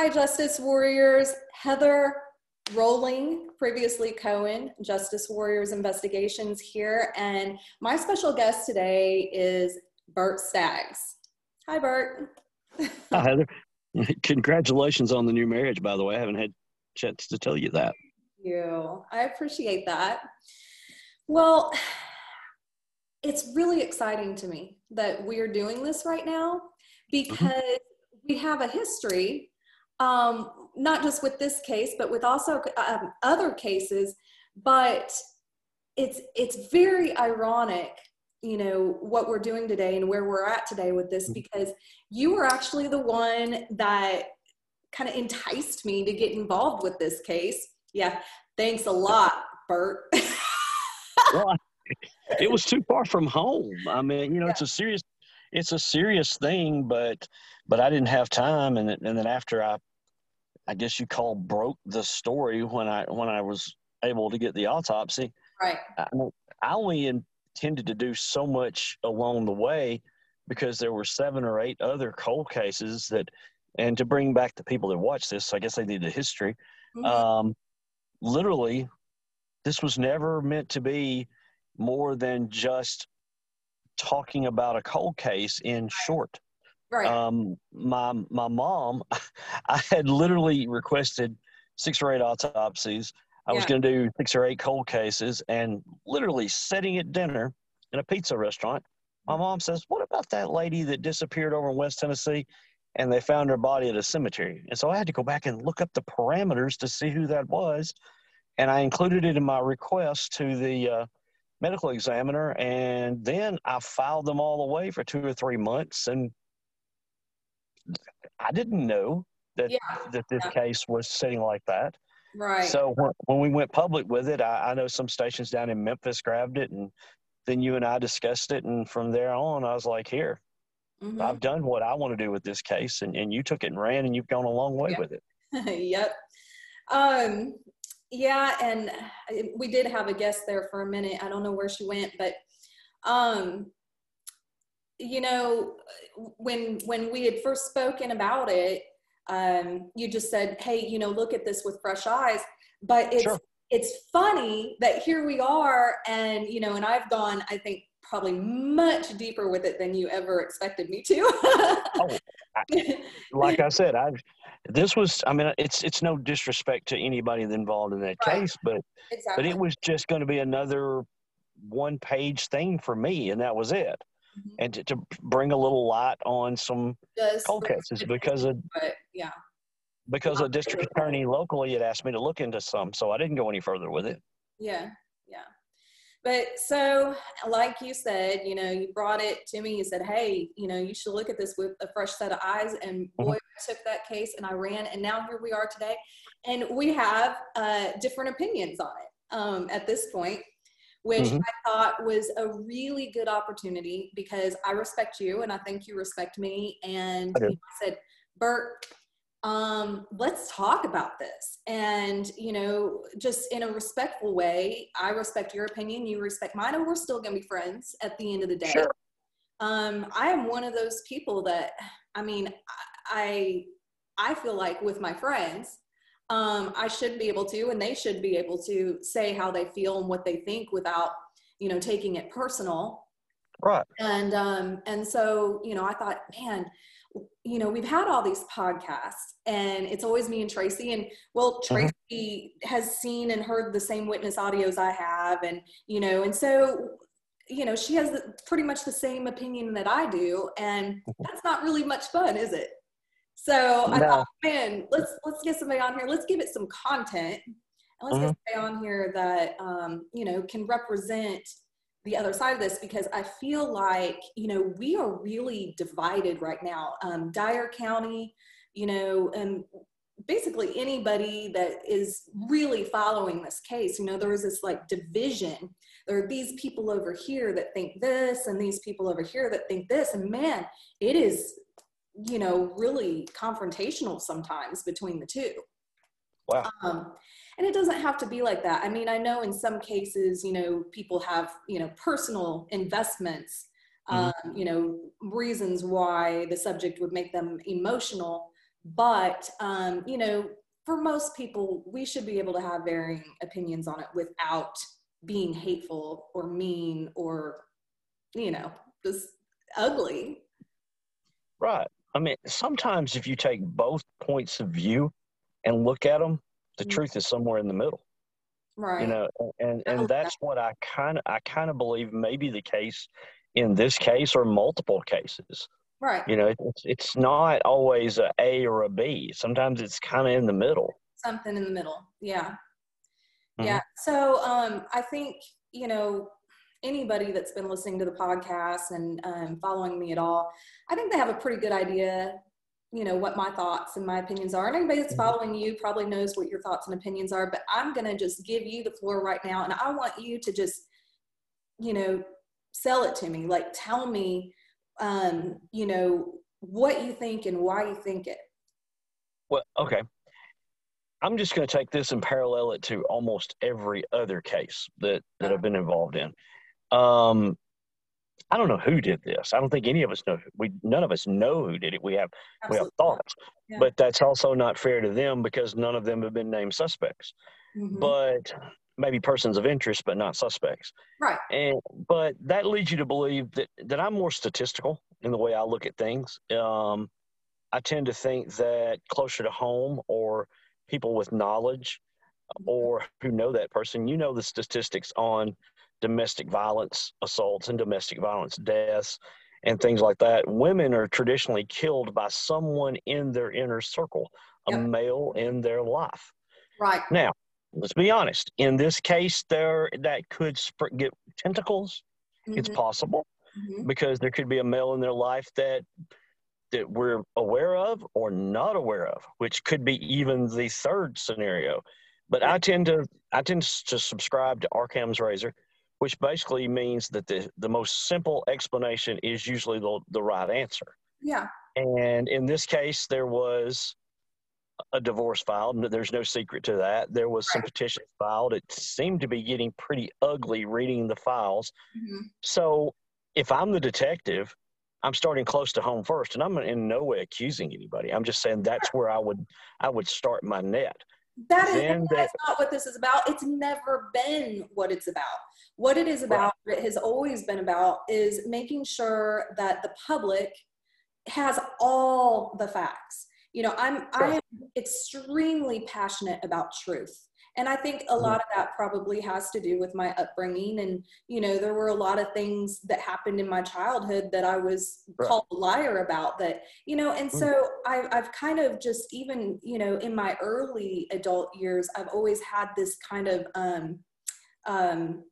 Hi, Justice Warriors. Heather Rolling, previously Cohen, Justice Warriors Investigations here. And my special guest today is Bert Staggs. Hi, Bert. Hi, Heather. Congratulations on the new marriage, by the way. I haven't had a chance to tell you that. Thank you. I appreciate that. Well, it's really exciting to me that we're doing this right now mm-hmm. because mm-hmm. we have a history, um, not just with this case, but with also um, other cases. But it's it's very ironic you know what we're doing today and where we're at today with this mm-hmm. because you were actually the one that kind of enticed me to get involved with this case yeah thanks a lot bert well, it was too far from home i mean you know yeah. it's a serious it's a serious thing but but i didn't have time and, and then after i i guess you call broke the story when i when i was able to get the autopsy. Right. I, I only intended to do so much along the way because there were seven or eight other cold cases that and to bring back the people that watch this i guess they need the history. Mm-hmm. um, literally this was never meant to be more than just talking about a cold case in short right um, my my mom i had literally requested six or eight autopsies I yeah. was going to do six or eight cold cases and literally sitting at dinner in a pizza restaurant. My mom says, What about that lady that disappeared over in West Tennessee and they found her body at a cemetery? And so I had to go back and look up the parameters to see who that was. And I included it in my request to the uh, medical examiner. And then I filed them all away for two or three months. And I didn't know that, yeah. that this yeah. case was sitting like that. Right. So when, we went public with it, I, I, know some stations down in Memphis grabbed it, and then you and I discussed it, and from there on, I was like, "Here, mm-hmm. I've done what I want to do with this case," and, and you took it and ran, and you've gone a long way yep. with it. yep. Um, yeah, and we did have a guest there for a minute. I don't know where she went, but um, you know, when when we had first spoken about it, um, you just said, hey, you know, look at this with fresh eyes. But it's sure. it's funny that here we are, and you know, and I've gone, I think probably much deeper with it than you ever expected me to. oh, I, like I said, I this was I mean it's it's no disrespect to anybody involved in that right. case, but exactly. but it was just going to be another one page thing for me, and that was it mm-hmm. and to, to, bring a little light on some cold cases because of but, yeah because a district attorney locally had asked me to look into some, so I didn't go any further with it. Yeah, yeah. But so, like you said, you know, you brought it to me. You said, "Hey, you know, you should look at this with a fresh set of eyes." And mm-hmm. boy, mm-hmm. I took that case and I ran, and now here we are today, and we have uh, different opinions on it um, at this point which mm-hmm. I thought was a really good opportunity because I respect you and I think you respect me. And I, you know, I said, Bert, um, let's talk about this. And, you know, just in a respectful way, I respect your opinion, you respect mine, and we're still going to be friends at the end of the day. Sure. Um, I am one of those people that, I mean, I, I feel like with my friends, um, I should be able to, and they should be able to say how they feel and what they think without, you know, taking it personal. Right. And um, and so, you know, I thought, man, you know, we've had all these podcasts, and it's always me and Tracy. And well, mm-hmm. Tracy mm-hmm. has seen and heard the same witness audios I have, and you know, and so you know she has pretty much the same opinion that i do and mm-hmm. that's not really much fun is it so no. I thought, man, let's let's get somebody on here. Let's give it some content, and let's mm-hmm. get somebody on here that um, you know can represent the other side of this because I feel like you know we are really divided right now. Um, Dyer County, you know, and basically anybody that is really following this case, you know, there is this like division. There are these people over here that think this, and these people over here that think this, and man, it is you know, really confrontational sometimes between the two. Wow. Um, and it doesn't have to be like that. I mean, I know in some cases, you know, people have, you know, personal investments, mm-hmm. um, you know, reasons why the subject would make them emotional. but um, you know, for most people, we should be able to have varying opinions on it without being hateful or mean or you know just ugly. Right. I mean, sometimes if you take both points of view and look at them, the mm-hmm. truth is somewhere in the middle. Right. You know, and and that's what I kind of I kind of believe may be the case in this case or multiple cases. Right. You know, it's it's not always a A or a B. Sometimes it's kind of in the middle. Something in the middle. Yeah. Mm-hmm. Yeah. So um, I think you know anybody that's been listening to the podcast and um, following me at all, I think they have a pretty good idea, you know, what my thoughts and my opinions are. And anybody that's mm-hmm. following you probably knows what your thoughts and opinions are, but I'm going to just give you the floor right now. And I want you to just, you know, sell it to me. Like, tell me, um, you know, what you think and why you think it. Well, okay. I'm just going to take this and parallel it to almost every other case that, that I've been involved in. Um, I don't know who did this. I don't think any of us know. We none of us know who did it. We have Absolutely. we have thoughts, yeah. but that's also not fair to them because none of them have been named suspects. Mm-hmm. But maybe persons of interest, but not suspects. Right. And but that leads you to believe that that I'm more statistical in the way I look at things. Um, I tend to think that closer to home or people with knowledge mm-hmm. or who know that person, you know the statistics on domestic violence assaults and domestic violence deaths and things like that. Women are traditionally killed by someone in their inner circle, a yep. male in their life. Right. Now, let's be honest. In this case, there that could sp- get tentacles. Mm-hmm. It's possible mm-hmm. because there could be a male in their life that that we're aware of or not aware of, which could be even the third scenario. But I tend to I tend to subscribe to Occam's razor which basically means that the, the most simple explanation is usually the, the right answer. Yeah. And in this case, there was a divorce filed. There's no secret to that. There was some petitions filed. It seemed to be getting pretty ugly reading the files. Mm-hmm. So if I'm the detective, I'm starting close to home first, and I'm in no way accusing anybody. I'm just saying that's where I would I would start my net. That is that's not what this is about. It's never been what it's about. What it is about, right. it has always been about, is making sure that the public has all the facts. You know, I'm I am extremely passionate about truth. And I think a lot of that probably has to do with my upbringing. And, you know, there were a lot of things that happened in my childhood that I was right. called a liar about that, you know, and mm. so I, I've kind of just even, you know, in my early adult years, I've always had this kind of, um, um,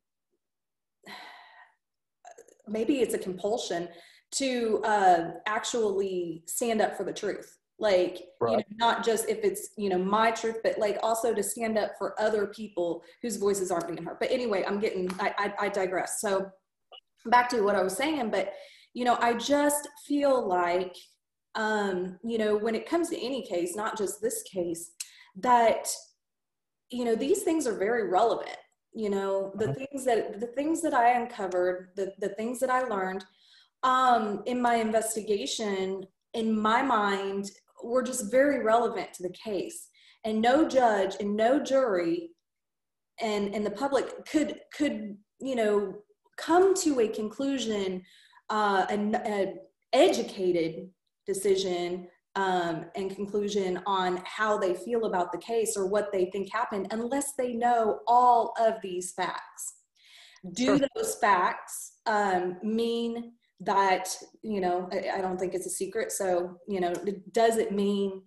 maybe it's a compulsion to uh, actually stand up for the truth like right. you know, not just if it's you know my truth but like also to stand up for other people whose voices aren't being heard but anyway i'm getting i i, I digress so back to what i was saying but you know i just feel like um you know when it comes to any case not just this case that you know these things are very relevant you know the mm-hmm. things that the things that i uncovered the the things that i learned um in my investigation in my mind were just very relevant to the case and no judge and no jury and and the public could could you know come to a conclusion uh an, an educated decision um, and conclusion on how they feel about the case or what they think happened unless they know all of these facts do sure. those facts um, mean that you know I, I, don't think it's a secret. So you know does it mean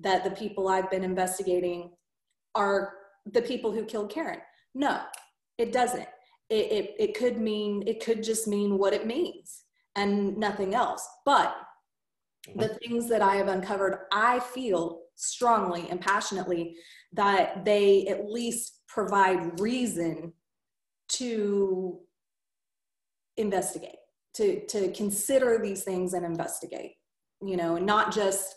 that the people i've been investigating are the people who killed karen. No it doesn't. It, it, it could mean it could just mean what it means and nothing else. But the things that i have uncovered i feel strongly and passionately that they at least provide reason to investigate to to consider these things and investigate you know and not just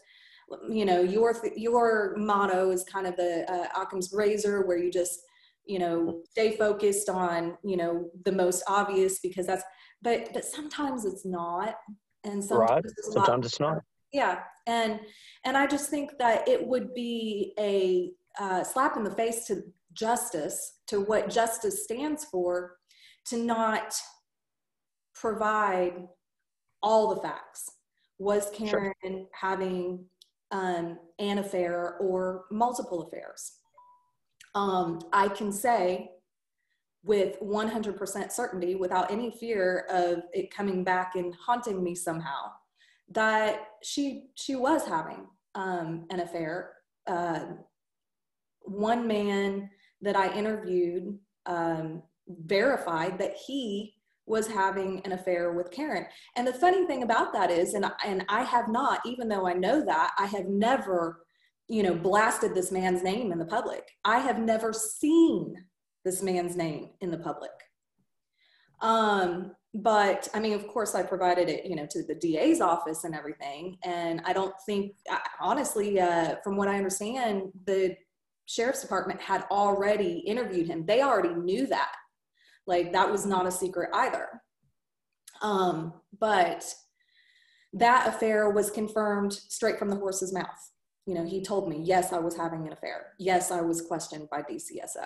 you know your your motto is kind of the uh, Occam's razor where you just you know stay focused on you know the most obvious because that's but but sometimes it's not. And sometimes, right. it's, sometimes it's not. Yeah, and and I just think that it would be a uh, slap in the face to justice, to what justice stands for, to not provide all the facts. Was Karen sure. having um, an affair or multiple affairs? Um, I can say with 100% certainty, without any fear of it coming back and haunting me somehow, that she she was having um, an affair. Uh, one man that I interviewed um, verified that he was having an affair with Karen. And the funny thing about that is, and and I have not, even though I know that, I have never, you know, blasted this man's name in the public. I have never seen this man's name in the public. Um, but I mean, of course, I provided it, you know, to the DA's office and everything. And I don't think, honestly, uh, from what I understand, the sheriff's department had already interviewed him. They already knew that. Like that was not a secret either. Um, but that affair was confirmed straight from the horse's mouth. You know, he told me, yes, I was having an affair. Yes, I was questioned by DCSO.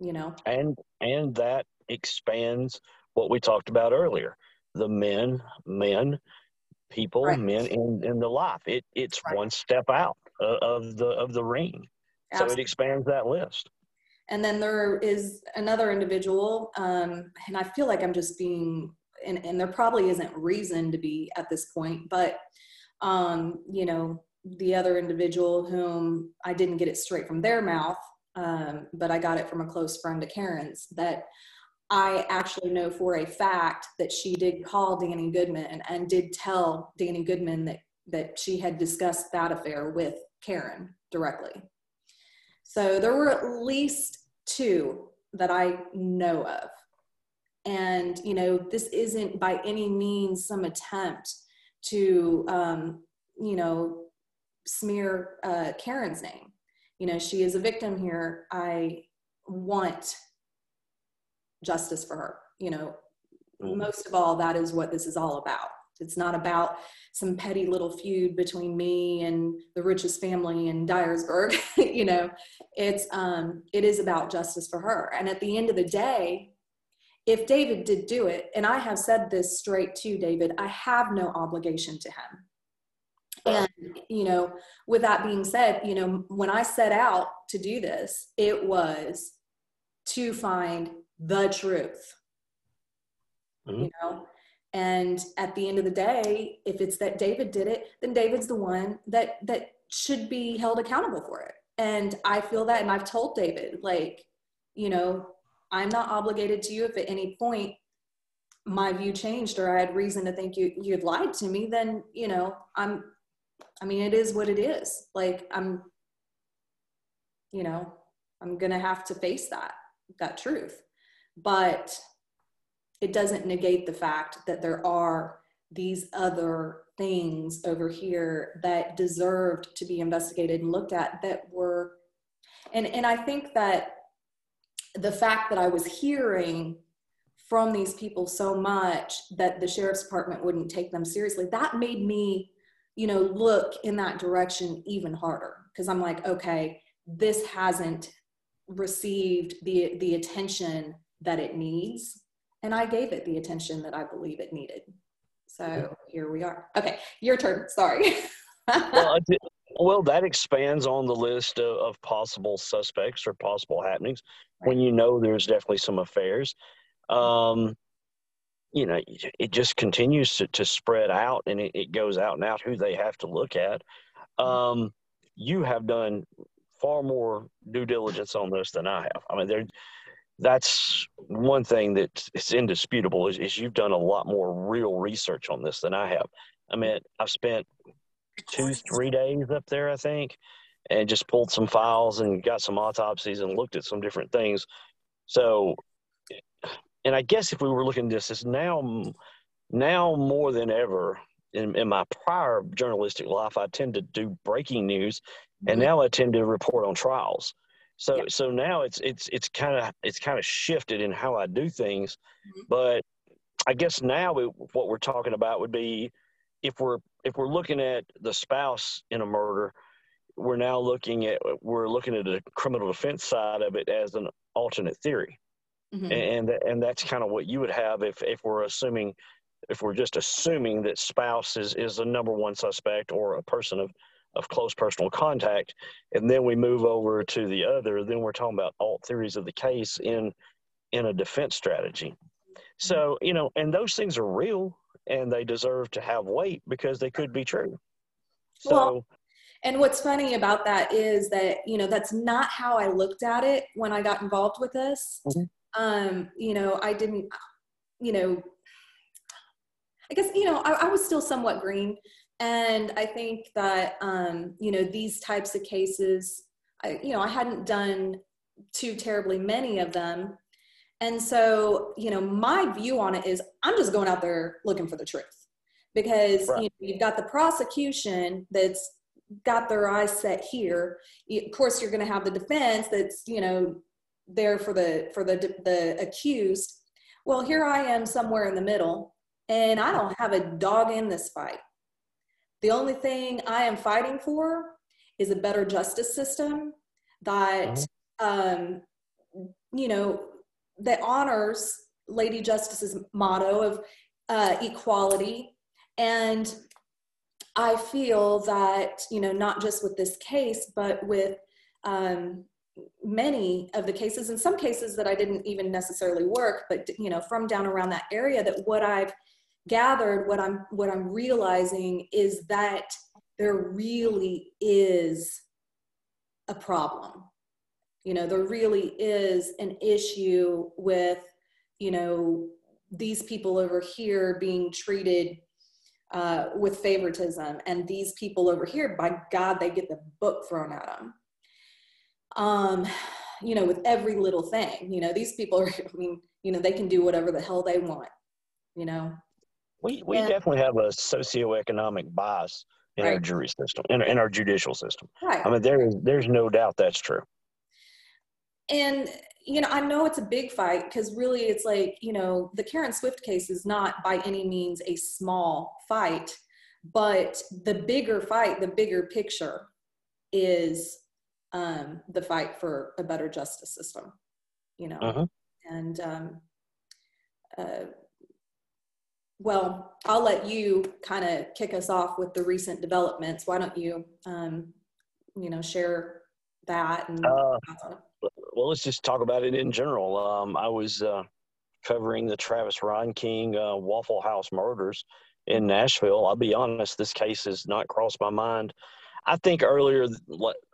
You know, and and that expands what we talked about earlier the men, men, people, right. men in, in the life. It it's right. one step out of the of the ring. Absolutely. So it expands that list. And then there is another individual, um, and I feel like I'm just being, and, and there probably isn't reason to be at this point, but um, you know, the other individual whom I didn't get it straight from their mouth, um, but I got it from a close friend of Karen's that I actually know for a fact that she did call Danny Goodman and, and did tell Danny Goodman that, that she had discussed that affair with Karen directly. So there were at least two that I know of. And, you know, this isn't by any means some attempt to, um, you know, smear uh, Karen's name. You know, she is a victim here. I want justice for her. You know, mm-hmm. most of all, that is what this is all about. It's not about some petty little feud between me and the richest family in Dyersburg. you know, it's um, it is about justice for her. And at the end of the day, if David did do it, and I have said this straight to David, I have no obligation to him. And, you know, with that being said, you know, when I set out to do this, it was to find the truth. Mm-hmm. You know, and at the end of the day, if it's that David did it, then David's the one that that should be held accountable for it. And I feel that, and I've told David, like, you know, I'm not obligated to you. If at any point my view changed or I had reason to think you you'd lied to me, then you know, I'm. I mean, it is what it is. Like I'm, you know, I'm gonna have to face that that truth. But it doesn't negate the fact that there are these other things over here that deserved to be investigated and looked at that were and and I think that the fact that I was hearing from these people so much that the sheriff's department wouldn't take them seriously that made me you know look in that direction even harder. Because I'm like okay this hasn't received the the attention that it needs and I gave it the attention that I believe it needed. So here we are. Okay, your turn. Sorry. well, well, that expands on the list of, of possible suspects or possible happenings right. when you know there's definitely some affairs. Um, you know, it just continues to, to spread out and it, it goes out and out who they have to look at. Um, you have done far more due diligence on this than I have. I mean, there that's one thing that is indisputable is, is you've done a lot more real research on this than I have. I mean, I've spent two, three days up there, I think, and just pulled some files and got some autopsies and looked at some different things. So, and I guess if we were looking at this, is now, now more than ever in, in my prior journalistic life, I tend to do breaking news, and mm-hmm. now I tend to report on trials. So yeah. so now it's it's it's kind of it's kind of shifted in how I do things, mm-hmm. but I guess now it, what we're talking about would be if we're if we're looking at the spouse in a murder, we're now looking at we're looking at the criminal defense side of it as an alternate theory, mm-hmm. and and that's kind of what you would have if if we're assuming if we're just assuming that spouse is is the number one suspect or a person of of close personal contact, and then we move over to the other, then we're talking about alt theories of the case in in a defense strategy. So you know, and those things are real and they deserve to have weight because they could be true. So. Well, and what's funny about that is that you know that's not how I looked at it when I got involved with this. Mm-hmm. Um, you know, I didn't. You know, I guess you know I, I was still somewhat green, and I think that um, you know these types of cases, I, you know, I hadn't done too terribly many of them, and so, you know, my view on it is I'm just going out there looking for the truth because right. you know, you've got the prosecution that's got their eyes set here. Of course, you're going to have the defense that's, you know, there for the for the the accused. Well, here I am somewhere in the middle and I don't have a dog in this fight. The only thing I am fighting for is a better justice system that um, you know that honors Lady Justice's motto of uh, equality. And I feel that, you know, not just with this case, but with um, many of the cases, in some cases that I didn't even necessarily work, but, you know, from down around that area, that what I've gathered, what I'm, what I'm realizing is that there really is a problem. You know there really is an issue with you know these people over here being treated uh, with favoritism and these people over here by god they get the book thrown at them um you know with every little thing you know these people are i mean you know they can do whatever the hell they want you know we we definitely have a socioeconomic bias in right. our jury system in, in our judicial system right. i mean there is there's no doubt that's true and you know i know it's a big fight because really it's like you know the karen swift case is not by any means a small fight but the bigger fight the bigger picture is um, the fight for a better justice system you know uh-huh. and um, uh, well i'll let you kind of kick us off with the recent developments why don't you um, you know share that and uh, well, let's just talk about it in general. Um, I was uh, covering the Travis Reinking uh, Waffle House murders in Nashville. I'll be honest, this case has not crossed my mind. I think earlier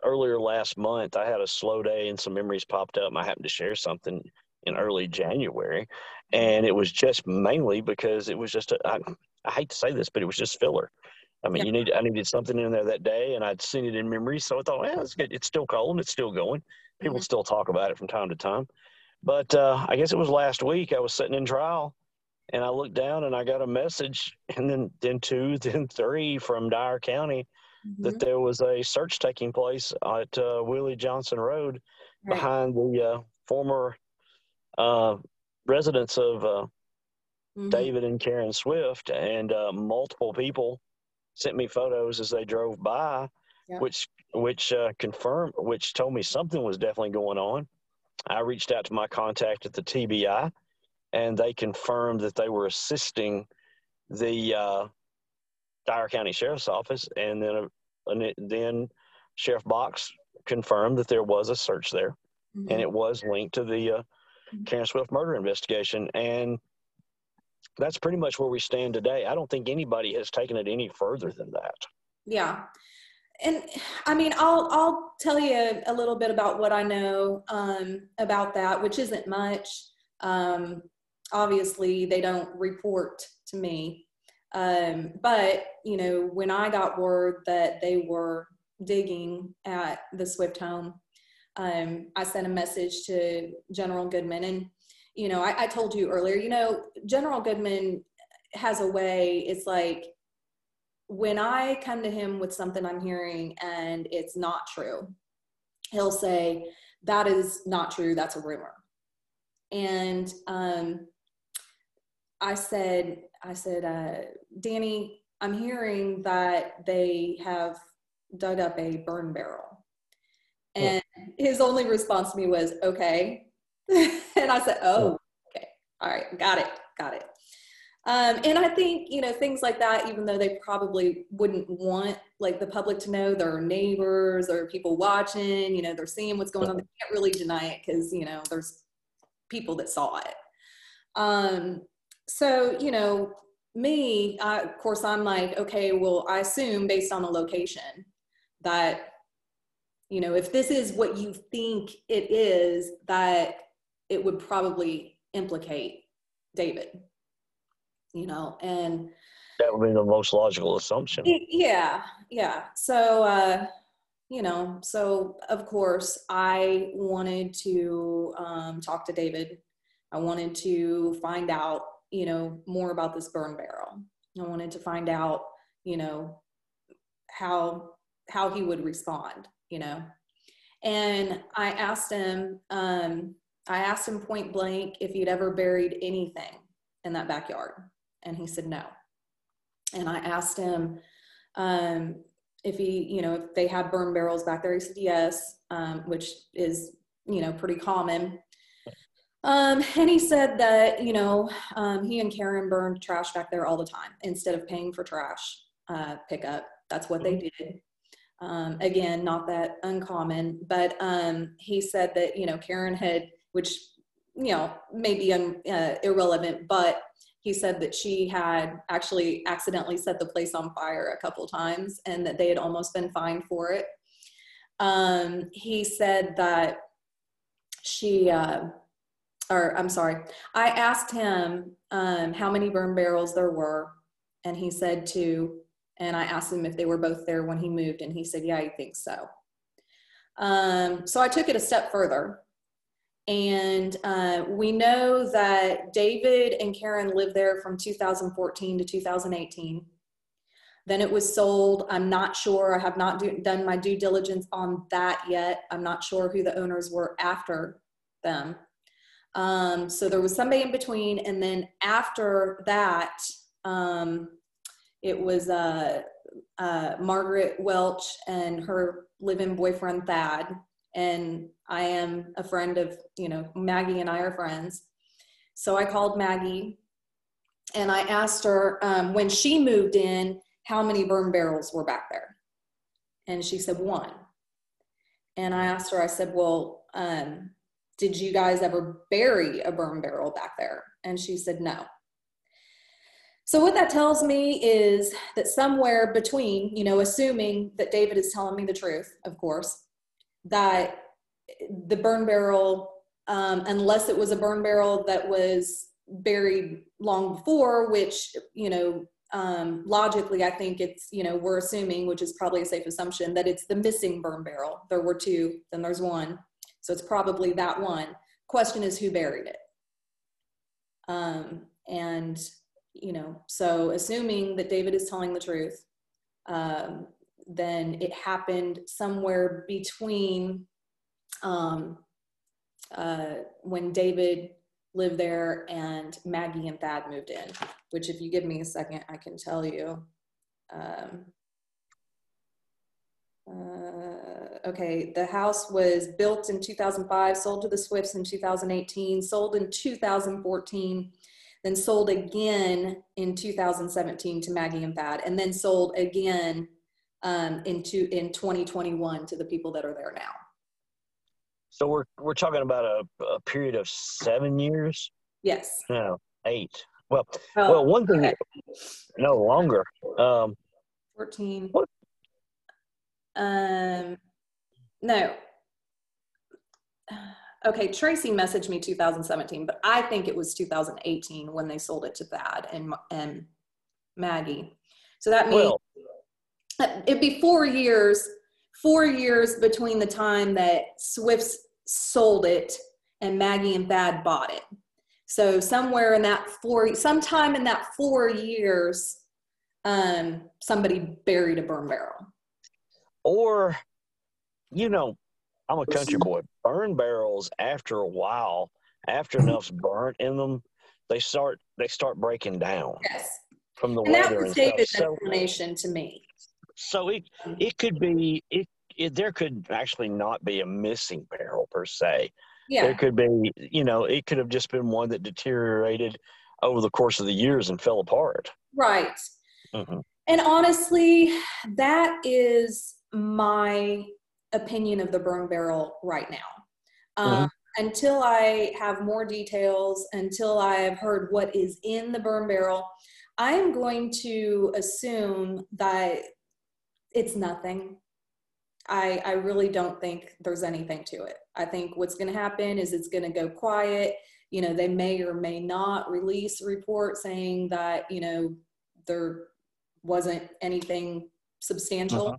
earlier last month, I had a slow day and some memories popped up. I happened to share something in early January, and it was just mainly because it was just a, I, I hate to say this, but it was just filler. I mean, yeah. you need I needed something in there that day, and I'd seen it in memory, so I thought, well, it's good. It's still cold, it's still going. People mm-hmm. still talk about it from time to time. But uh, I guess it was last week. I was sitting in trial, and I looked down and I got a message, and then then two, then three from Dyer County mm-hmm. that there was a search taking place at uh, Willie Johnson Road right. behind the uh, former residence of uh, mm-hmm. David and Karen Swift, and uh, multiple people sent me photos as they drove by, yeah. which which uh, confirmed, which told me something was definitely going on. I reached out to my contact at the TBI, and they confirmed that they were assisting the uh, Dyer County Sheriff's Office, and then uh, and then Sheriff Box confirmed that there was a search there, mm-hmm. and it was linked to the uh. Karen Swift murder investigation, and that's pretty much where we stand today. I don't think anybody has taken it any further than that. Yeah. And I mean, I'll I'll tell you a little bit about what I know um, about that, which isn't much. Um, obviously, they don't report to me, um, but you know, when I got word that they were digging at the Swift home, um, I sent a message to General Goodman, and you know, I, I told you earlier, you know, General Goodman has a way, it's like when I come to him with something I'm hearing and it's not true, he'll say, That is not true, that's a rumor. And um, I said, I said, uh, Danny, I'm hearing that they have dug up a burn barrel. And his only response to me was, okay. and I said, oh, okay. All right. Got it. Got it. Um, and I think, you know, things like that, even though they probably wouldn't want like the public to know their neighbors or people watching, you know, they're seeing what's going on. They can't really deny it because, you know, there's people that saw it. Um, so, you know, me, I, of course, I'm like, okay, well, I assume based on the location that, you know, if this is what you think it is, that it would probably implicate David, you know, and that would be the most logical assumption. Yeah, yeah. So, uh, you know, so of course, I wanted to um, talk to David. I wanted to find out you know, more about this burn barrel. I wanted to find out, you know, how how he would respond, you know. And I asked him, um, I asked him point blank if he'd ever buried anything in that backyard. And he said no. And I asked him um, if he, you know, if they had burn barrels back there. He said yes, um, which is, you know, pretty common um, and he said that, you know, um, he and Karen burned trash back there all the time instead of paying for trash uh, pickup. That's what they mm-hmm. did. Um, again, not that uncommon, but um, he said that, you know, Karen had, which, you know, maybe un, uh, irrelevant, but he said that she had actually accidentally set the place on fire a couple times and that they had almost been fined for it. Um, he said that she, uh, or I'm sorry, I asked him um, how many burn barrels there were, and he said two. And I asked him if they were both there when he moved, and he said, yeah, he thinks so. Um, so I took it a step further. And uh, we know that David and Karen lived there from 2014 to 2018. Then it was sold. I'm not sure. I have not do, done my due diligence on that yet. I'm not sure who the owners were after them. Um, so there was somebody in between, and then after that, um, it was uh, uh, Margaret Welch and her live-in boyfriend Thad, and I am a friend of you know Maggie and I are friends. So I called Maggie, and I asked her um, when she moved in how many burn barrels were back there, and she said one. And I asked her, I said, well. Um, did you guys ever bury a burn barrel back there? And she said, no. So what that tells me is that somewhere between, you know, assuming that David is telling me the truth, of course, that the burn barrel, um, unless it was a burn barrel that was buried long before, which, you know, um, logically, I think it's, you know, we're assuming, which is probably a safe assumption, that it's the missing burn barrel. There were two, then there's one. So it's probably that one. Question is who buried it? Um, and, you know, so assuming that David is telling the truth, um, then it happened somewhere between um, uh, when David lived there and Maggie and Thad moved in, which if you give me a second, I can tell you. Um, uh, okay, the house was built in 2005, sold to the Swifts in 2018, sold in 2014, then sold again in 2017 to Maggie and Thad, and then sold again um, into in 2021 to the people that are there now. So we're we're talking about a, a period of seven years. Yes. No, eight. Well, oh, well, one thing, okay. no longer. Um, 14. What, um, no. Okay, Tracy messaged me 2017, but I think it was 2018 when they sold it to Thad and and Maggie. So that means well, it'd be four years, four years between the time that Swifts sold it and Maggie and Thad bought it. So somewhere in that four, sometime in that four years, um, somebody buried a burn barrel or you know i'm a country boy burn barrels after a while after enough's burnt in them they start they start breaking down yes from the and weather. that was and David's. So, explanation to me. so it it could be it, it. There could actually not be a missing barrel per se. Yeah. There could be, you know, it could have just been one that deteriorated over the course of the years and fell apart. Right. Mhm. And honestly, that is my opinion of the burn barrel right now. Um, Until I have more details, until I have heard what is in the burn barrel, I am going to assume that it's nothing. I, I really don't think there's anything to it. I think what's going to happen is it's going to go quiet. You know, they may or may not release a report saying that, you know, there wasn't anything substantial.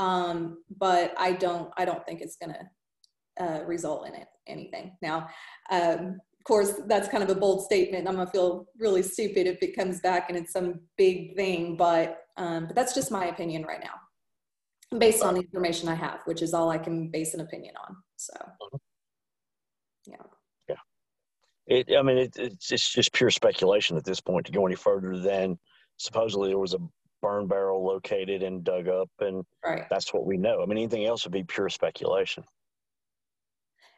Um, but I don't, I don't think it's going to uh, result in it, anything. Now, um, of course, that's kind of a bold statement. I'm gonna feel really stupid if it comes back and it's some big thing, but um, but that's just my opinion right now, based on the information I have, which is all I can base an opinion on. So, yeah. Yeah. It, I mean, it, it's it's just pure speculation at this point to go any further than supposedly there was a burn barrel located and dug up, and right, that's what we know. I mean, anything else would be pure speculation.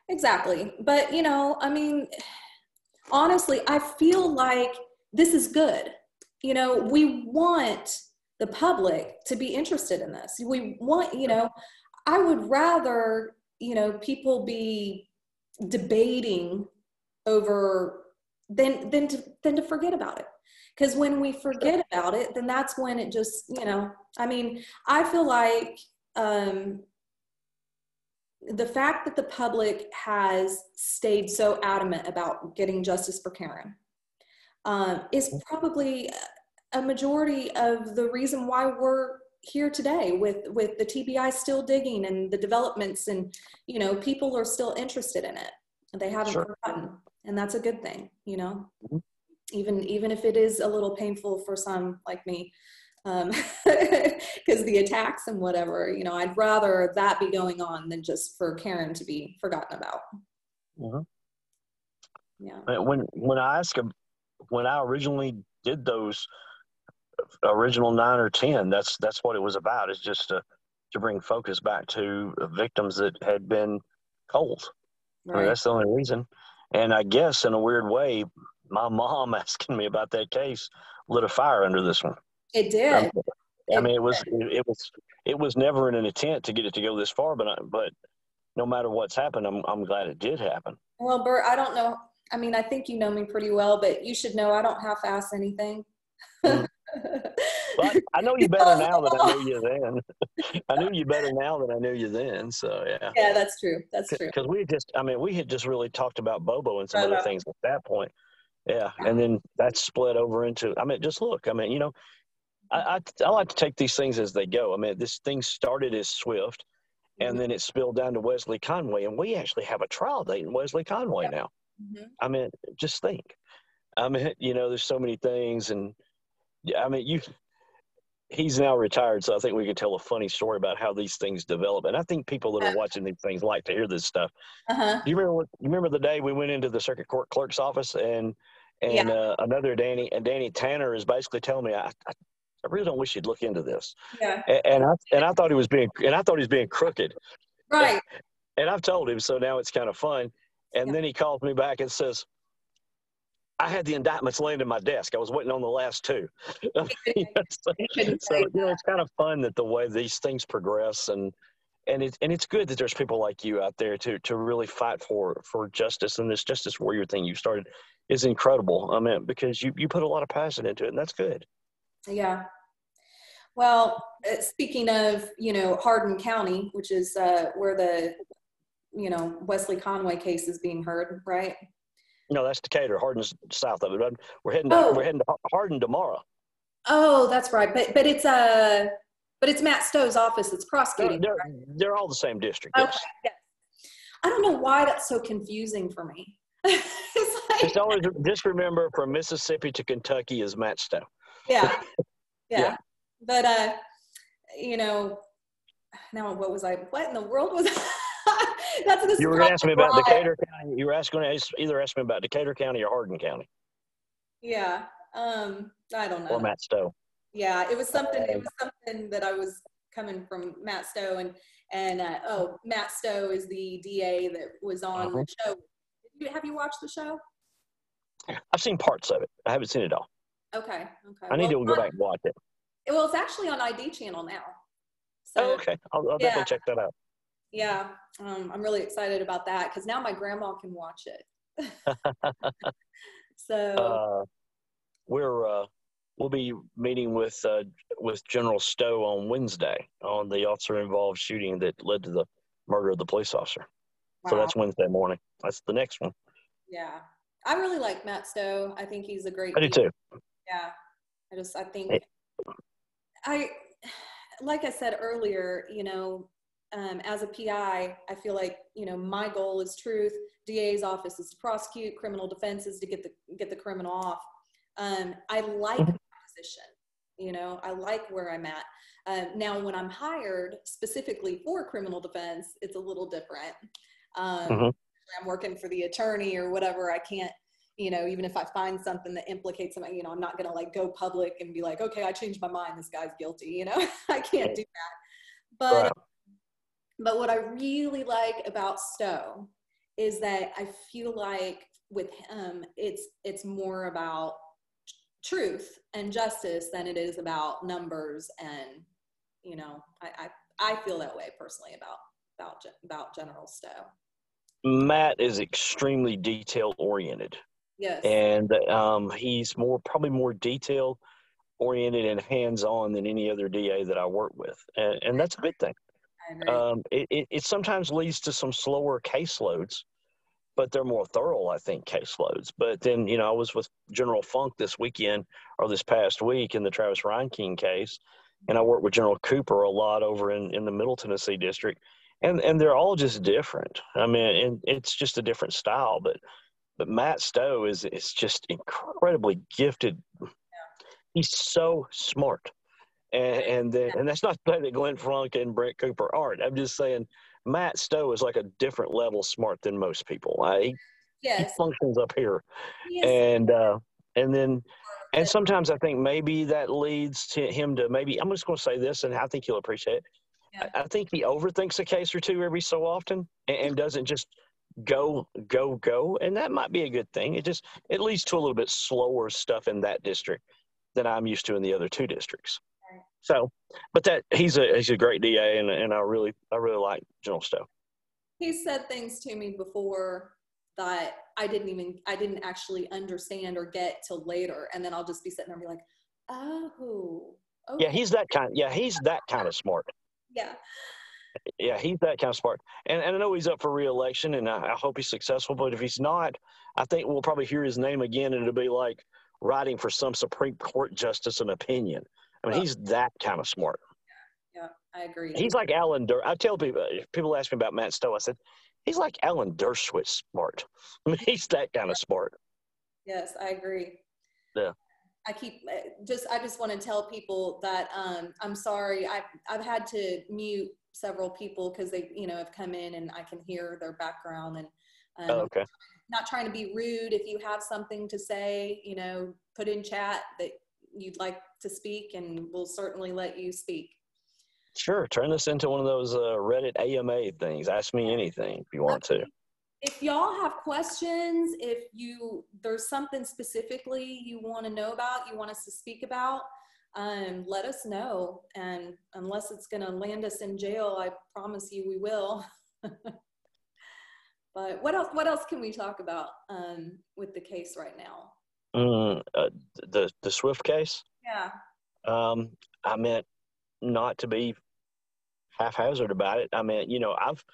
exactly. But you know, I mean, honestly, I feel like this is good. You know, we want the public to be interested in this. We want, you know, I would rather, you know, people be debating over than than to than to forget about it. Because when we forget about it, then that's when it just, you know, I mean, I feel like um, the fact that the public has stayed so adamant about getting justice for Karen um, is probably a majority of the reason why we're here today with with the TBI still digging and the developments and you know people are still interested in it they haven't Sure. forgotten and that's a good thing you know Mhm. Even even if it is a little painful for some like me um because the attacks and whatever you know i'd rather that be going on than just for karen to be forgotten about Mhm. yeah When when I asked him, when I originally did those original nine or ten, that's that's what it was about. Is just to to bring focus back to victims that had been cold. I mean, that's the only reason. And I guess in a weird way, my mom asking me about that case lit a fire under this one. it did I mean, it was it, was it was never in an intent to get it to go this far, but I, but no matter what's happened, I'm I'm glad it did happen. Well, Bert, I don't know. I mean, I think you know me pretty well, but you should know I don't half-ass anything. Mm. But I know you better now than I knew you then. I knew you better now than I knew you then. So yeah, yeah, that's true. That's true. because we had just I mean we had just really talked about Bobo and some other things at that point. Yeah, and then that's split over into I mean just look I mean you know I, I I like to take these things as they go. I mean this thing started as Swift. And then it spilled down to Wesley Conway, and we actually have a trial date in Wesley Conway now. Mhm. I mean, just think. I mean, you know, there's so many things, and yeah, I mean, you. He's now retired, so I think we could tell a funny story about how these things develop. And I think people that are watching these things like to hear this stuff. Uh-huh. Do you remember? You remember the day we went into the circuit court clerk's office, and and uh, another Danny and Danny Tanner is basically telling me, I, I, I really don't wish you'd look into this. Yeah. And, and I and I thought he was being and I thought he was being crooked. Right. And I've told him, so now it's kind of fun. And Yeah. then he calls me back and says, I had the indictments laying in my desk. I was waiting on the last two. so, so, you know, it's kind of fun that the way these things progress and and it's and it's good that there's people like you out there to to really fight for for justice and this justice warrior thing you started is incredible. I mean, because you you put a lot of passion into it, and that's good. Yeah. Well, uh, speaking of, you know, Hardin County, which is uh, where the, you know, Wesley Conway case is being heard, right? No, that's Decatur. Hardin's south of it. but We're heading to, Oh. we're heading to Hardin tomorrow. Oh, that's right. But but it's uh, but it's Matt Stowe's office that's They're, prosecuting. they're, right? they're all the same district. Okay. Yes. I don't know why that's so confusing for me. it's like, Just always just remember from Mississippi to Kentucky is Matt Stowe. yeah, yeah, Yeah. But uh, you know, now what was I? What in the world was? that's this You were going to ask me about Decatur County. You were asking either ask me about Decatur County or Hardin County. Yeah. Um, I don't know. Or Matt Stowe. Yeah, it was something. It was something that I was coming from Matt Stowe, and and uh, oh, Matt Stowe is the DA that was on uh-huh. the show. Have you watched the show? I've seen parts of it. I haven't seen it all. Okay. Okay. I need well, to go back and watch it. Well, it's actually on ID channel now. So, oh, okay. I'll, I'll yeah. definitely check that out. Yeah, um, I'm really excited about that because now my grandma can watch it. so uh, we're uh, we'll be meeting with uh, with General Stowe on Wednesday on the officer involved shooting that led to the murder of the police officer. Wow. So that's Wednesday morning. That's the next one. Yeah, I really like Matt Stowe. I think he's a great. I do too. Yeah, I just I think hey. I like I said earlier, you know, um, as a PI, I feel like you know my goal is truth. DA's office is to prosecute. Criminal defense is to get the get the criminal off. Um, I like mm-hmm. my position. You know, I like where I'm at. Um, now, when I'm hired specifically for criminal defense, it's a little different. Um, mm-hmm. I'm working for the attorney or whatever. I can't you know, even if I find something that implicates something, you know, I'm not going to like go public and be like, okay, I changed my mind. This guy's guilty. You know, I can't do that. But, right. but what I really like about Stowe is that I feel like with him, it's, it's more about truth and justice than it is about numbers. And, you know, I, I, I feel that way personally about, about, about General Stowe. Matt is extremely detail oriented. Yes. And um, he's more probably more detail oriented and hands on than any other DA that I work with, and, and that's a good thing. Um, it, it, it, sometimes leads to some slower caseloads, but they're more thorough, I think, caseloads. But then, you know, I was with General Funk this weekend or this past week in the Travis Reinking case, and I work with General Cooper a lot over in, in the Middle Tennessee district, and and they're all just different. I mean, and it's just a different style, but but Matt Stowe is is just incredibly gifted. Yeah. He's so smart, and and then, and that's not to say that Glenn Funk and Brett Cooper aren't. I'm just saying Matt Stowe is like a different level smart than most people. I, yes. He functions up here, yes. and uh, and then and sometimes I think maybe that leads to him to maybe I'm just going to say this, and I think you'll appreciate it. Yeah. I, I think he overthinks a case or two every so often, and, and doesn't just go go go. And that might be a good thing. It just it leads to a little bit slower stuff in that district than i'm used to in the other two districts. So but that he's a he's a great da and, and i really i really like general stowe. He said things to me before that i didn't even i didn't actually understand or get till later. And then i'll just be sitting there and be like oh okay. yeah he's that kind yeah he's that kind of smart yeah yeah, he's that kind of smart. And, and I know he's up for reelection, and I, I, hope he's successful. But if he's not, I think we'll probably hear his name again, and it'll be like writing for some Supreme Court justice an opinion. I mean, he's that kind of smart. Yeah, I agree. He's like Alan Der. I tell people, people ask me about Matt Stowe. I said, he's like Alan Dershowitz smart. I mean, he's that kind of smart. Yes, I agree. Yeah. I keep uh, just I just want to tell people that um, I'm sorry I've I've had to mute several people because they you know have come in and I can hear their background and um, oh, okay. not trying to be rude. If you have something to say, you know, put in chat that you'd like to speak, and we'll certainly let you speak. Sure, turn this into one of those uh, Reddit AMA things. Ask me anything if you want to. If y'all have questions, if you there's something specifically you want to know about, you want us to speak about, um, let us know. And unless it's going to land us in jail, I promise you we will. but what else? What else can we talk about um, with the case right now? Mm, uh, the the Swift case. Yeah. Um, I meant not to be haphazard about it. I mean, you know, I've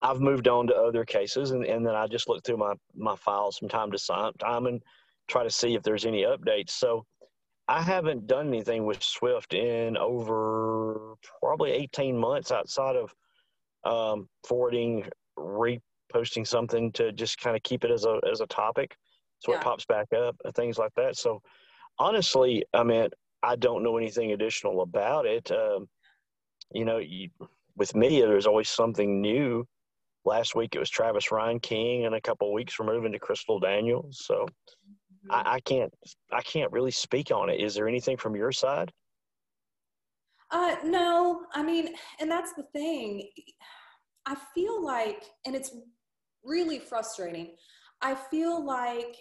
I've moved on to other cases, and, and then I just look through my my files from time to time and try to see if there's any updates. So I haven't done anything with Swift in over probably 18 months outside of um, forwarding, reposting something to just kind of keep it as a as a topic, so yeah. it pops back up and things like that. So honestly, I mean, I don't know anything additional about it. Um, you know, you, with me, there's always something new. Last week it was Travis Reinking, and a couple weeks we're moving to Crystal Daniels. So I, I can't I can't really speak on it. Is there anything from your side? Uh, no, I mean, and that's the thing. I feel like, and it's really frustrating. I feel like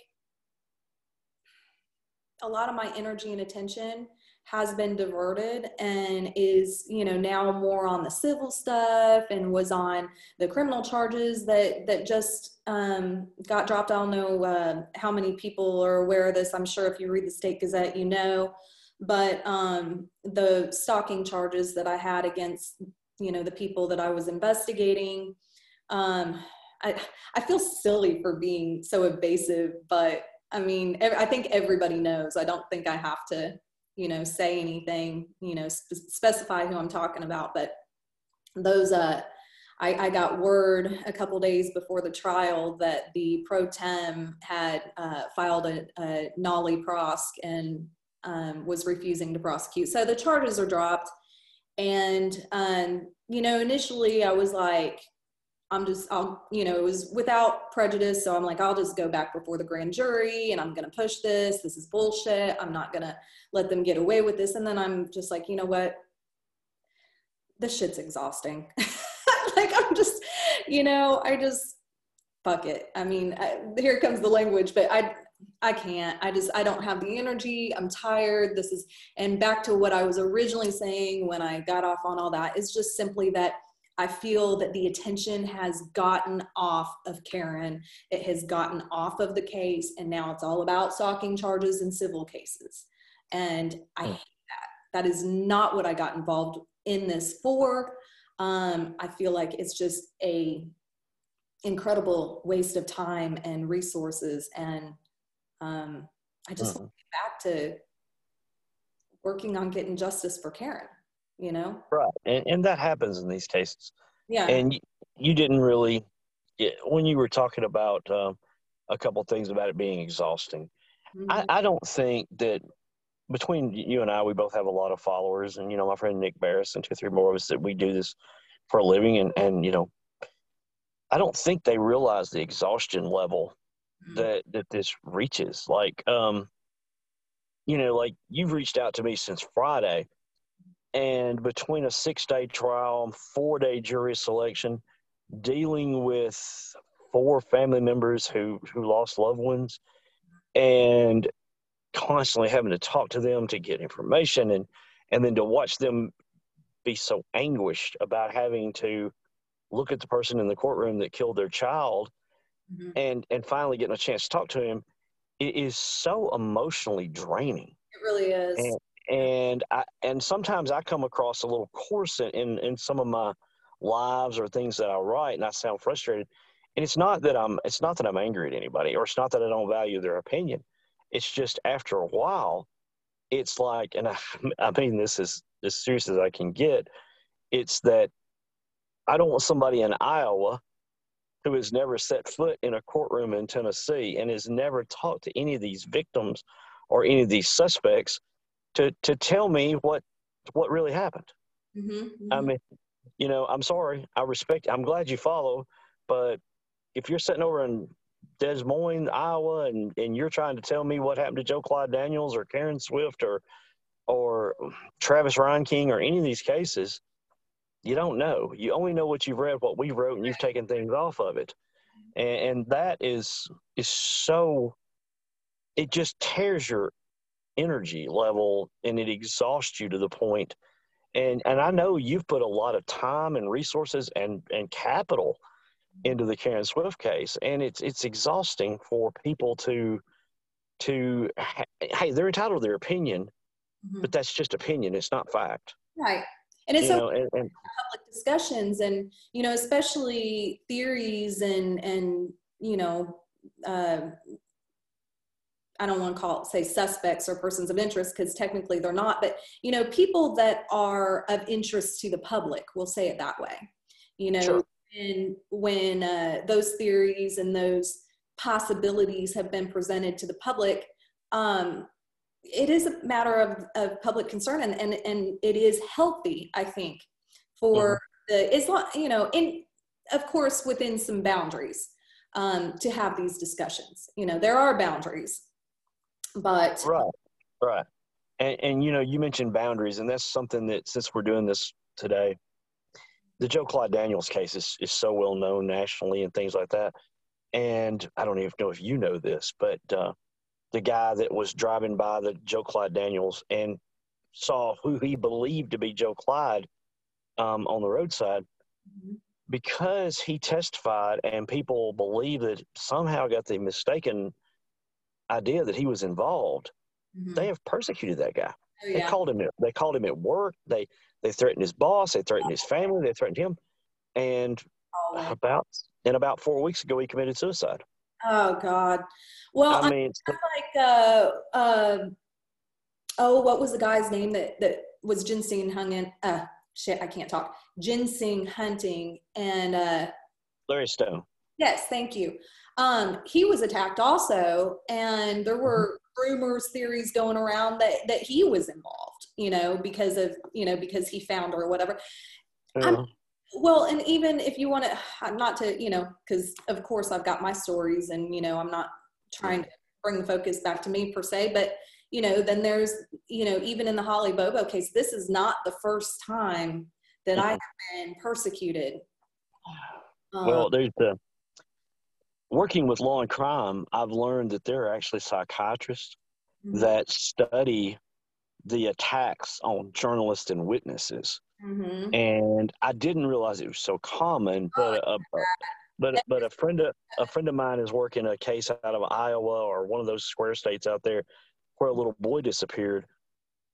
a lot of my energy and attention has been diverted and is you know now more on the civil stuff and was on the criminal charges that that just um, got dropped. I don't know uh, how many people are aware of this. I'm sure if you read the state gazette you know. But um, the stalking charges that i had against you know the people that i was investigating um, I, I feel silly for being so evasive but i mean i think everybody knows. I don't think i have to you know, say anything, you know, spe- specify who I'm talking about. But those, uh, I, I got word a couple days before the trial that the pro tem had uh, filed a, a nolle prosk and um, was refusing to prosecute. So the charges are dropped. And, um, you know, initially I was like, I'm just, I'll, you know, it was without prejudice. So I'm like, I'll just go back before the grand jury and I'm going to push this. This is bullshit. I'm not going to let them get away with this. And then I'm just like, you know what? This shit's exhausting. like, I'm just, you know, I just, fuck it. I mean, I, here comes the language, but I, I can't. I just, I don't have the energy. I'm tired. This is, and back to what I was originally saying when I got off on all that is just simply that I feel that the attention has gotten off of Karen. It has gotten off of the case, and now it's all about stalking charges and civil cases. And I hmm. hate that. That is not what I got involved in this for. Um, I feel like it's just a incredible waste of time and resources, and um, I just want to get back to working on getting justice for Karen you know right and, and that happens in these cases yeah and you, you didn't really when you were talking about um, a couple things about it being exhausting mm-hmm. I, I don't think that between you and I, we both have a lot of followers, and you know, my friend Nick Barris and two, three more of us that we do this for a living, and and you know, I don't think they realize the exhaustion level mm-hmm. that that this reaches. Like, um, you know, like you've reached out to me since Friday, and between a six day trial, four day jury selection, dealing with four family members who, who lost loved ones, and constantly having to talk to them to get information and, and then to watch them be so anguished about having to look at the person in the courtroom that killed their child mm-hmm. and, and finally getting a chance to talk to him it is so emotionally draining. It really is. And, and I and sometimes I come across a little coarse in in some of my lives or things that I write, and I sound frustrated. And it's not that I'm it's not that I'm angry at anybody, or it's not that I don't value their opinion. It's just after a while, it's like, and I, I mean this is as serious as I can get. It's that I don't want somebody in Iowa who has never set foot in a courtroom in Tennessee and has never talked to any of these victims or any of these suspects to to tell me what what really happened. Mm-hmm, mm-hmm. I mean, you know, I'm sorry. I respect. I'm glad you follow, but if you're sitting over in Des Moines, Iowa, and and you're trying to tell me what happened to Joe Clyde Daniels or Karen Swift or or Travis Reinking or any of these cases, you don't know. You only know what you've read, what we wrote, and you've taken things off of it, and, and that is is so. It just tears your energy level and it exhausts you to the point. And and I know you've put a lot of time and resources and and capital into the Karen Swift case and it's it's exhausting for people to to hey they're entitled to their opinion mm-hmm. but that's just opinion it's not fact. Right. And it's you know, and, and, public discussions and you know especially theories and and you know uh, I don't want to call it say suspects or persons of interest because technically they're not, but you know, people that are of interest to the public, we'll say it that way. You know, sure. and when uh, those theories and those possibilities have been presented to the public, um, it is a matter of, of public concern and, and, and it is healthy, I think, for mm-hmm. the Islam, you know, in of course within some boundaries um, to have these discussions. You know, there are boundaries But right, right, and and you know you mentioned boundaries, and that's something that since we're doing this today, the Joe Clyde Daniels case is is so well known nationally and things like that. And I don't even know if you know this, but uh, the guy that was driving by the Joe Clyde Daniels and saw who he believed to be Joe Clyde um, on the roadside, mm-hmm. because he testified and people believe that somehow got the mistaken idea that he was involved, mm-hmm. they have persecuted that guy. Oh, yeah. They called him. They called him at work. They they threatened his boss. They threatened his family. They threatened him. And oh, about and about four weeks ago, he committed suicide. Oh God. Well, I mean, like uh, uh, oh, what was the guy's name that that was ginseng hung in? Uh, shit, I can't talk. Ginseng hunting and uh, Larry Stone. Yes, thank you. Um, he was attacked also, and there were mm-hmm. rumors, theories going around that that he was involved. You know, because of you know because he found her or whatever. Yeah. Well, and even if you want to, not to, you know, because of course I've got my stories, and you know I'm not trying to bring the focus back to me per se, but you know, then there's, you know, even in the Holly Bobo case, this is not the first time that I have been persecuted. Well, um, there's the working with law and crime. I've learned that there are actually psychiatrists mm-hmm. that study the attacks on journalists and witnesses. Mm-hmm. And I didn't realize it was so common, but oh, a, but but a friend of a friend of mine is working a case out of Iowa or one of those square states out there where a little boy disappeared,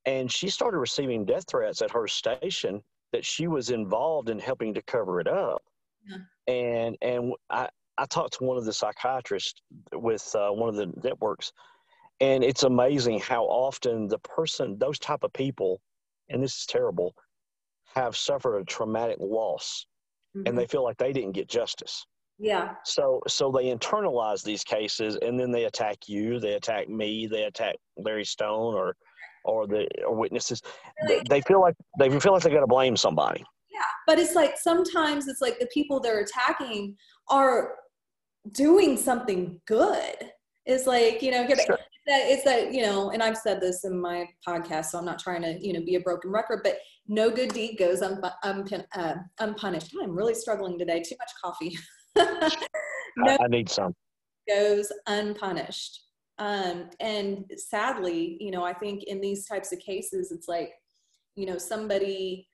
and she started receiving death threats at her station that she was involved in helping to cover it up. Yeah. And and I I talked to one of the psychiatrists with uh, one of the networks, and it's amazing how often the person those type of people, and this is terrible, have suffered a traumatic loss, mm-hmm. and they feel like they didn't get justice. Yeah. So so they internalize these cases and then they attack you, they attack me, they attack Larry Stone or or the or witnesses. They, they feel like they feel like they got to blame somebody. Yeah, but it's like sometimes it's like the people they're attacking are doing something good. is like you know, sure. that it's that you know, and I've said this in my podcast, so I'm not trying to you know be a broken record, but no good deed goes un- un- uh, unpunished. I'm really struggling today. Too much coffee. no I need some. Goes unpunished. Um, and sadly, you know, I think in these types of cases, it's like, you know, somebody,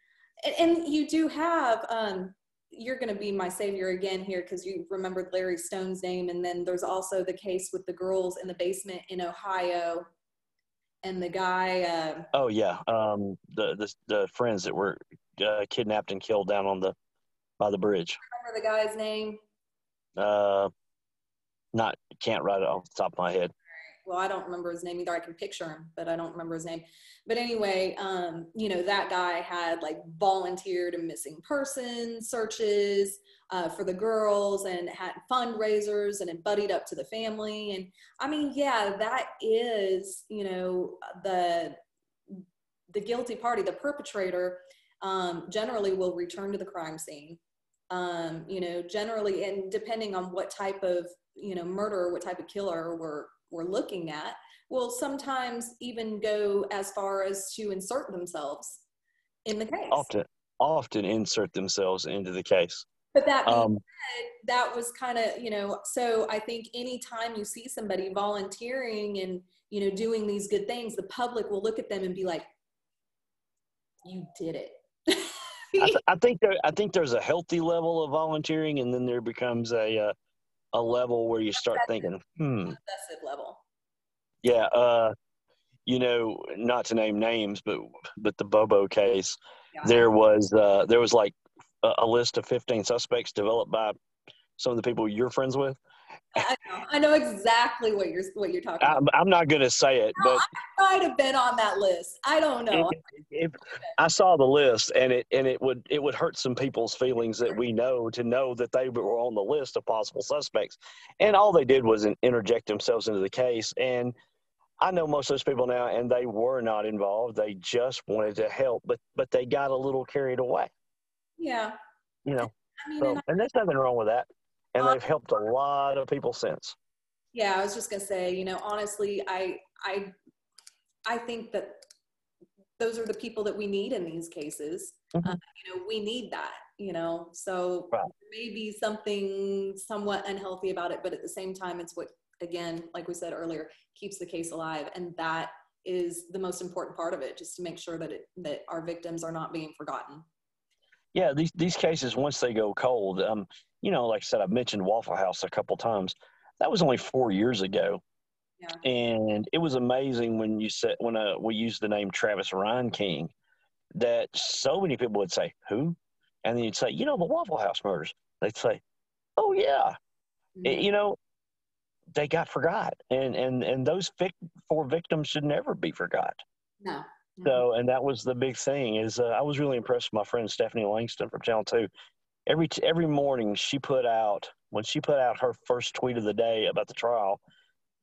and, and you do have, um, you're going to be my savior again here because you remembered Larry Stone's name. And then there's also the case with the girls in the basement in Ohio and the guy. Uh, oh, yeah. Um, the, the, the friends that were uh, kidnapped and killed down on the, by the bridge. Remember the guy's name? Uh, not can't write it off the top of my head. Well, I don't remember his name either. I can picture him, but I don't remember his name. But anyway, um, you know, that guy had like volunteered in missing person searches uh, for the girls and had fundraisers and it buddied up to the family. And I mean, yeah, that is, you know, the the guilty party, the perpetrator, um, generally will return to the crime scene um, you know, generally, and depending on what type of, you know, murder, what type of killer we're, we're looking at, will sometimes even go as far as to insert themselves in the case. Often, often insert themselves into the case. But that um, said, that was kind of, you know, so I think anytime you see somebody volunteering and, you know, doing these good things, the public will look at them and be like, you did it. I, th- I, think there, I think there's a healthy level of volunteering, and then there becomes a uh, a level where you start thinking, hmm, excessive level. Yeah, uh, you know, not to name names, but but the Bobo case, yeah. there was uh, there was like a, a list of 15 suspects developed by some of the people you're friends with, I know. Exactly what you're what you're talking I'm, about. I'm not going to say it, no, but I might have been on that list. I don't know. If, if I saw the list, and it and it would it would hurt some people's feelings that we know to know that they were on the list of possible suspects, and all they did was interject themselves into the case. And I know most of those people now, and they were not involved. They just wanted to help, but but they got a little carried away. Yeah. You know. I mean, so, and, and there's nothing wrong with that and they've helped a lot of people since. Yeah, I was just gonna say, you know, honestly, I I, I think that those are the people that we need in these cases. Mhm. Uh, you know, we need that. You know, so Right. maybe something somewhat unhealthy about it, but at the same time, it's what again, like we said earlier, keeps the case alive, and that is the most important part of it, just to make sure that it that our victims are not being forgotten. Yeah, these these cases once they go cold, um, you know, like I said, I've mentioned Waffle House a couple times. That was only four years ago, Yeah. and it was amazing when you said when uh, we used the name Travis Reinking, that so many people would say who, and then you'd say, you know, the Waffle House murders. They'd say, oh yeah, It- you know, they got forgot, and and and those vic- four victims should never be forgot. No. So, and that was the big thing is uh, I was really impressed with my friend Stephanie Langston from Channel Two. Every t- every morning she put out when she put out her first tweet of the day about the trial,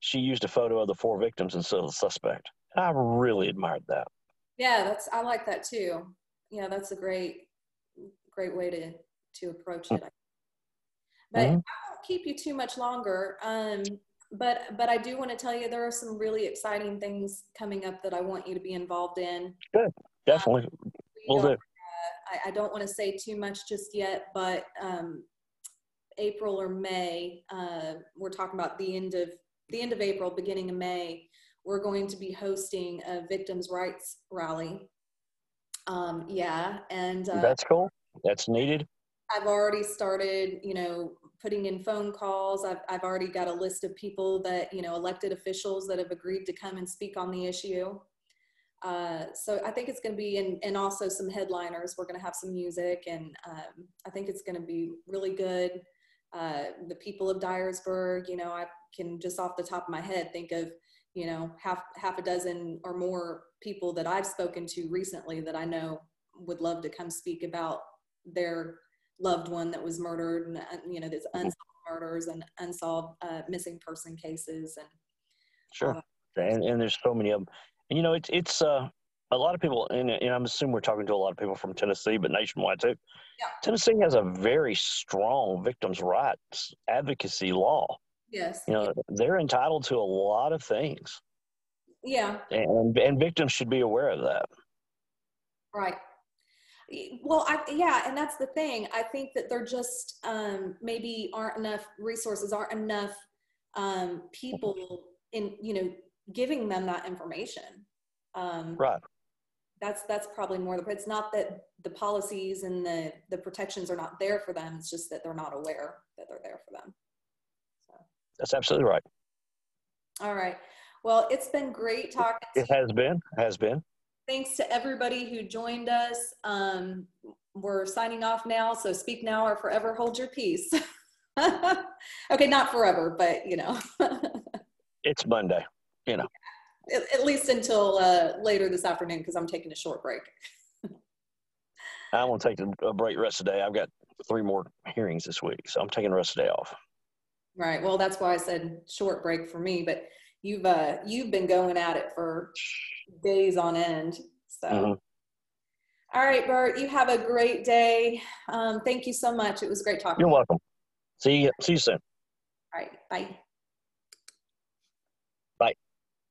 she used a photo of the four victims instead of the suspect. And I really admired that. Yeah, that's I like that too. Yeah, that's a great great way to to approach it. But Mhm. I won't keep you too much longer. Um, but but I do want to tell you there are some really exciting things coming up that I want you to be involved in. Good, definitely, We we'll do. I, I don't want to say too much just yet, but um, April or May, uh, we're talking about the end of the end of April, beginning of May. We're going to be hosting a victims' rights rally. Um, yeah, and uh, That's cool. That's needed. I've already started, you know, putting in phone calls. I've, I've already got a list of people that, you know, elected officials that have agreed to come and speak on the issue. Uh, so I think it's going to be, and, and also some headliners. We're going to have some music, and um, I think it's going to be really good. Uh, the people of Dyersburg, you know, I can just off the top of my head think of, you know, half half a dozen or more people that I've spoken to recently that I know would love to come speak about their loved one that was murdered and uh, you know there's unsolved murders and unsolved uh, missing person cases and Sure. And and there's so many of them. And you know, it's it's uh a lot of people, and, and I'm assuming we're talking to a lot of people from Tennessee, but nationwide too. Yeah. Tennessee has a very strong victims' rights advocacy law. yes You know, they're entitled to a lot of things, yeah and and victims should be aware of that. right well I, yeah and that's the thing i think that there just um, maybe aren't enough resources aren't enough um, people in you know giving them that information um, Right. that's that's probably more the it's not that the policies and the the protections are not there for them it's just that they're not aware that they're there for them so That's absolutely right. all right well it's been great talking to It you. has been, has been. Thanks to everybody who joined us um, we're signing off now so speak now or forever hold your peace okay not forever but you know It's Monday. You know. At, at least until uh, later this afternoon because i'm taking a short break I want to take a break rest of the day. I've got three more hearings this week, so I'm taking the rest of the day off. Right. Well, that's why I said short break for me, but you've uh you've been going at it for days on end. So Mhm. all right, Burt, you have a great day. Um, thank you so much. It was great talking. You're welcome. See you. See you soon. All right. Bye.